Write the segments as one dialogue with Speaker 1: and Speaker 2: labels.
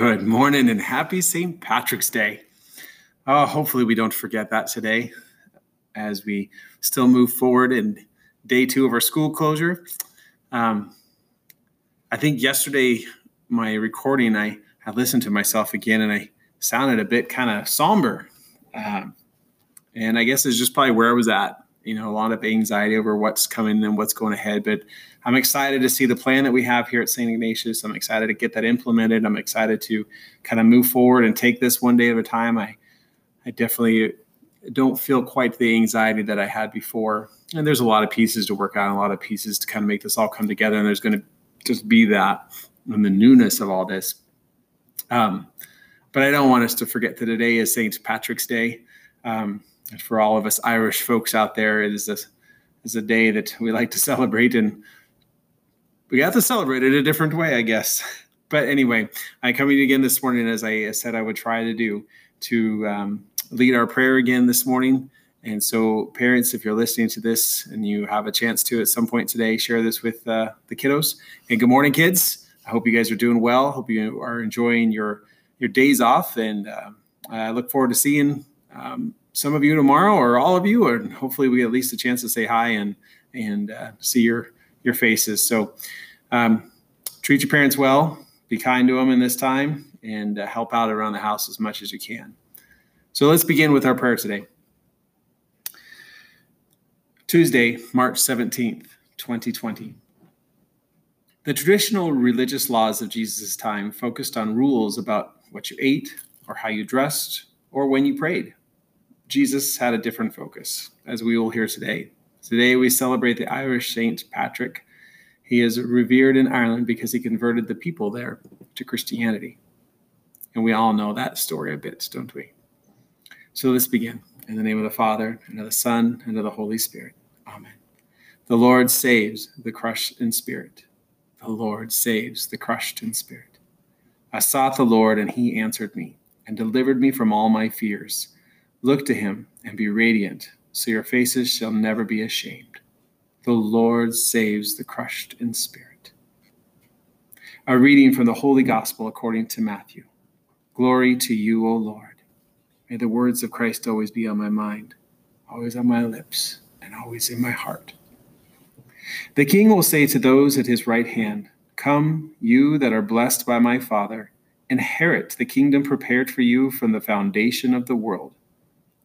Speaker 1: Good morning and happy St. Patrick's Day. Oh, hopefully, we don't forget that today as we still move forward in day two of our school closure. Um, I think yesterday, my recording, I, I listened to myself again and I sounded a bit kind of somber. Um, and I guess it's just probably where I was at. You know, a lot of anxiety over what's coming and what's going ahead. But I'm excited to see the plan that we have here at St. Ignatius. I'm excited to get that implemented. I'm excited to kind of move forward and take this one day at a time. I, I definitely don't feel quite the anxiety that I had before. And there's a lot of pieces to work out, a lot of pieces to kind of make this all come together. And there's going to just be that and the newness of all this. Um, but I don't want us to forget that today is St. Patrick's Day. Um, for all of us Irish folks out there, it is a, is a day that we like to celebrate, and we have to celebrate it a different way, I guess. But anyway, I come in again this morning, as I said I would try to do, to um, lead our prayer again this morning. And so, parents, if you're listening to this and you have a chance to at some point today, share this with uh, the kiddos. And good morning, kids. I hope you guys are doing well. Hope you are enjoying your your days off, and uh, I look forward to seeing um, some of you tomorrow, or all of you, or hopefully we get at least a chance to say hi and and uh, see your your faces. So, um, treat your parents well. Be kind to them in this time, and uh, help out around the house as much as you can. So let's begin with our prayer today. Tuesday, March 17th, 2020. The traditional religious laws of Jesus' time focused on rules about what you ate, or how you dressed, or when you prayed. Jesus had a different focus, as we will hear today. Today we celebrate the Irish Saint Patrick. He is revered in Ireland because he converted the people there to Christianity. And we all know that story a bit, don't we? So let's begin. In the name of the Father, and of the Son, and of the Holy Spirit. Amen. The Lord saves the crushed in spirit. The Lord saves the crushed in spirit. I sought the Lord, and he answered me, and delivered me from all my fears. Look to him and be radiant, so your faces shall never be ashamed. The Lord saves the crushed in spirit. A reading from the Holy Gospel according to Matthew. Glory to you, O Lord. May the words of Christ always be on my mind, always on my lips, and always in my heart. The king will say to those at his right hand, Come, you that are blessed by my Father, inherit the kingdom prepared for you from the foundation of the world.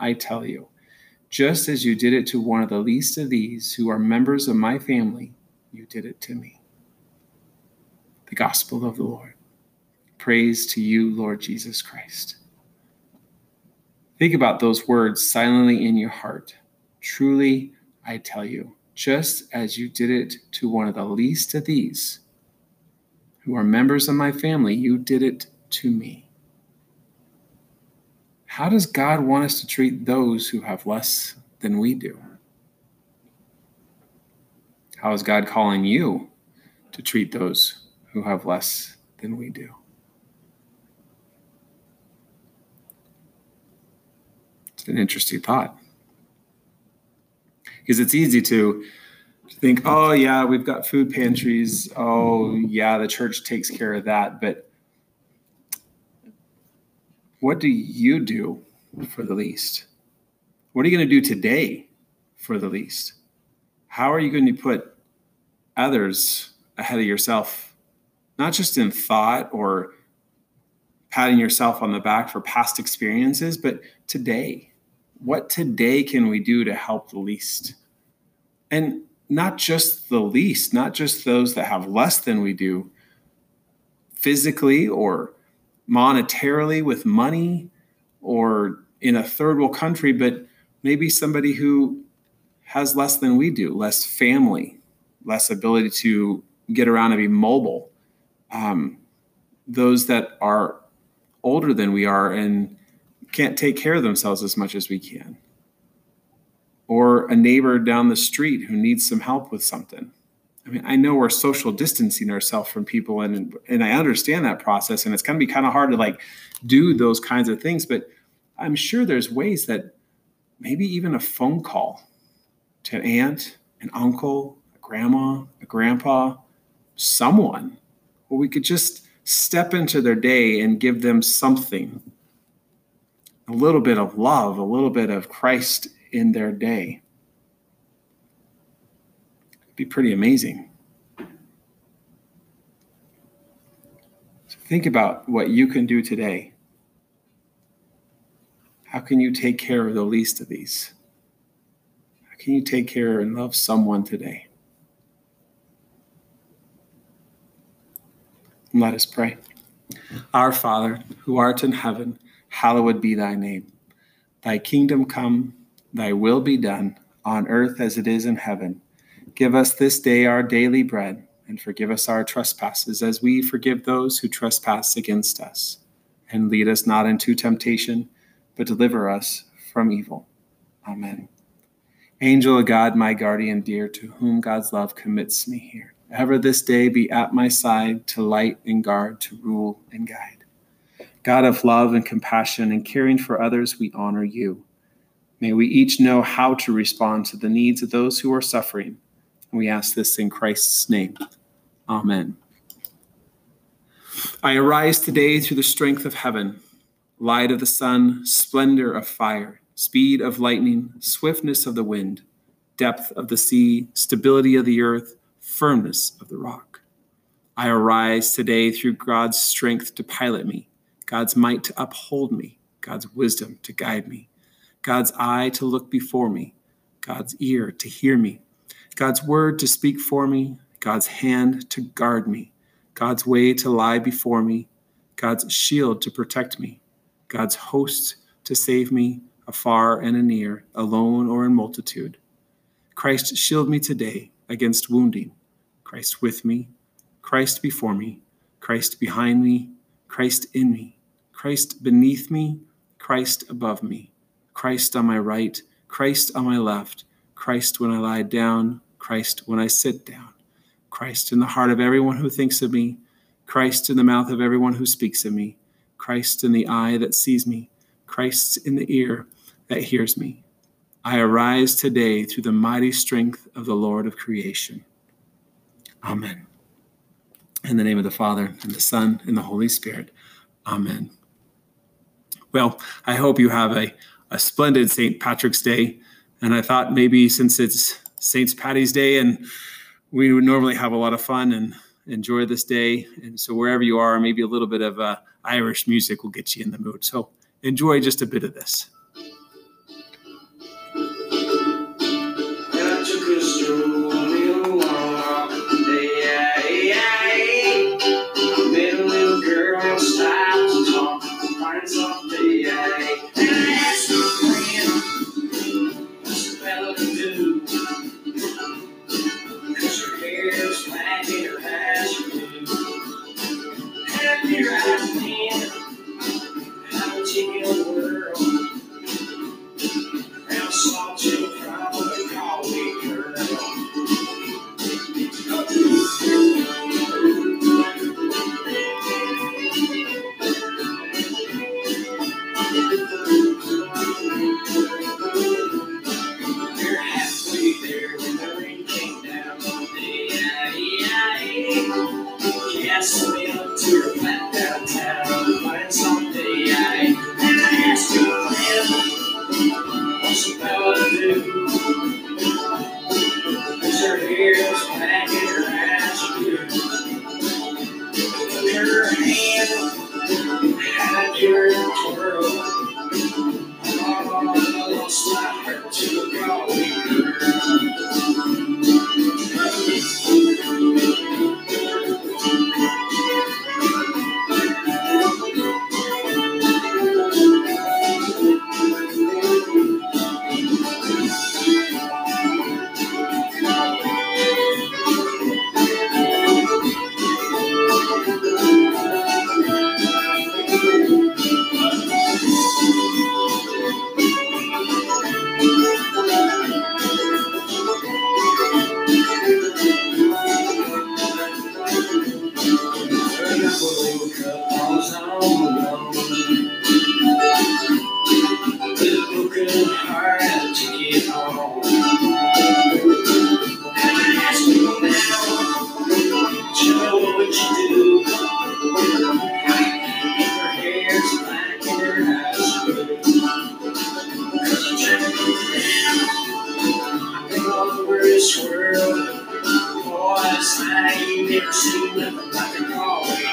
Speaker 1: I tell you, just as you did it to one of the least of these who are members of my family, you did it to me. The Gospel of the Lord. Praise to you, Lord Jesus Christ. Think about those words silently in your heart. Truly, I tell you, just as you did it to one of the least of these who are members of my family, you did it to me. How does God want us to treat those who have less than we do? How is God calling you to treat those who have less than we do? It's an interesting thought. Because it's easy to think, oh, yeah, we've got food pantries. Oh, yeah, the church takes care of that. But what do you do for the least? What are you going to do today for the least? How are you going to put others ahead of yourself, not just in thought or patting yourself on the back for past experiences, but today? What today can we do to help the least? And not just the least, not just those that have less than we do physically or monetarily with money or in a third world country, but maybe somebody who has less than we do, less family, less ability to get around and be mobile. Um, those that are older than we are and can't take care of themselves as much as we can, or a neighbor down the street who needs some help with something. I mean, I know we're social distancing ourselves from people, and and I understand that process, and it's going to be kind of hard to like do those kinds of things. But I'm sure there's ways that maybe even a phone call to an aunt, an uncle, a grandma, a grandpa, someone, where we could just step into their day and give them something a little bit of love, a little bit of Christ in their day. Be pretty amazing. So think about what you can do today. How can you take care of the least of these? How can you take care and love someone today? Let us pray. Our Father, who art in heaven, hallowed be thy name. Thy kingdom come, thy will be done, on earth as it is in heaven. Give us this day our daily bread, and forgive us our trespasses as we forgive those who trespass against us. And lead us not into temptation, but deliver us from evil. Amen. Angel of God, my guardian dear, to whom God's love commits me here ever this day be at my side to light and guard, to rule and guide. God of love and compassion and caring for others, we honor you. May we each know how to respond to the needs of those who are suffering. We ask this in Christ's name. Amen. I arise today through the strength of heaven, light of the sun, splendor of fire, speed of lightning, swiftness of the wind, depth of the sea, stability of the earth firmness of the rock. I arise today through God's strength to pilot me, God's might to uphold me, God's wisdom to guide me, God's eye to look before me, God's ear to hear me, God's word to speak for me, God's hand to guard me, God's way to lie before me, God's shield to protect me, God's host to save me, afar and anear, alone or in multitude. Christ, shield me today against wounding, Christ with me, Christ before me, Christ behind me, Christ in me, Christ beneath me, Christ above me, Christ on my right, Christ on my left, Christ when I lie down, Christ when I sit down, Christ in the heart of everyone who thinks of me, Christ in the mouth of everyone who speaks of me, Christ in the eye that sees me, Christ in the ear that hears me. I arise today through the mighty strength of the Lord of creation. Amen. In the name of the Father, and the Son, and the Holy Spirit. Amen. Well, I hope you have a, a splendid St. Patrick's Day. And I thought maybe since it's St. Patty's Day and we would normally have a lot of fun and enjoy this day. And so wherever you are, maybe a little bit of uh, Irish music will get you in the mood. So enjoy just a bit of this.
Speaker 2: never shooting up like a
Speaker 1: car.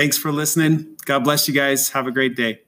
Speaker 1: Thanks for listening. God bless you guys. Have a great day.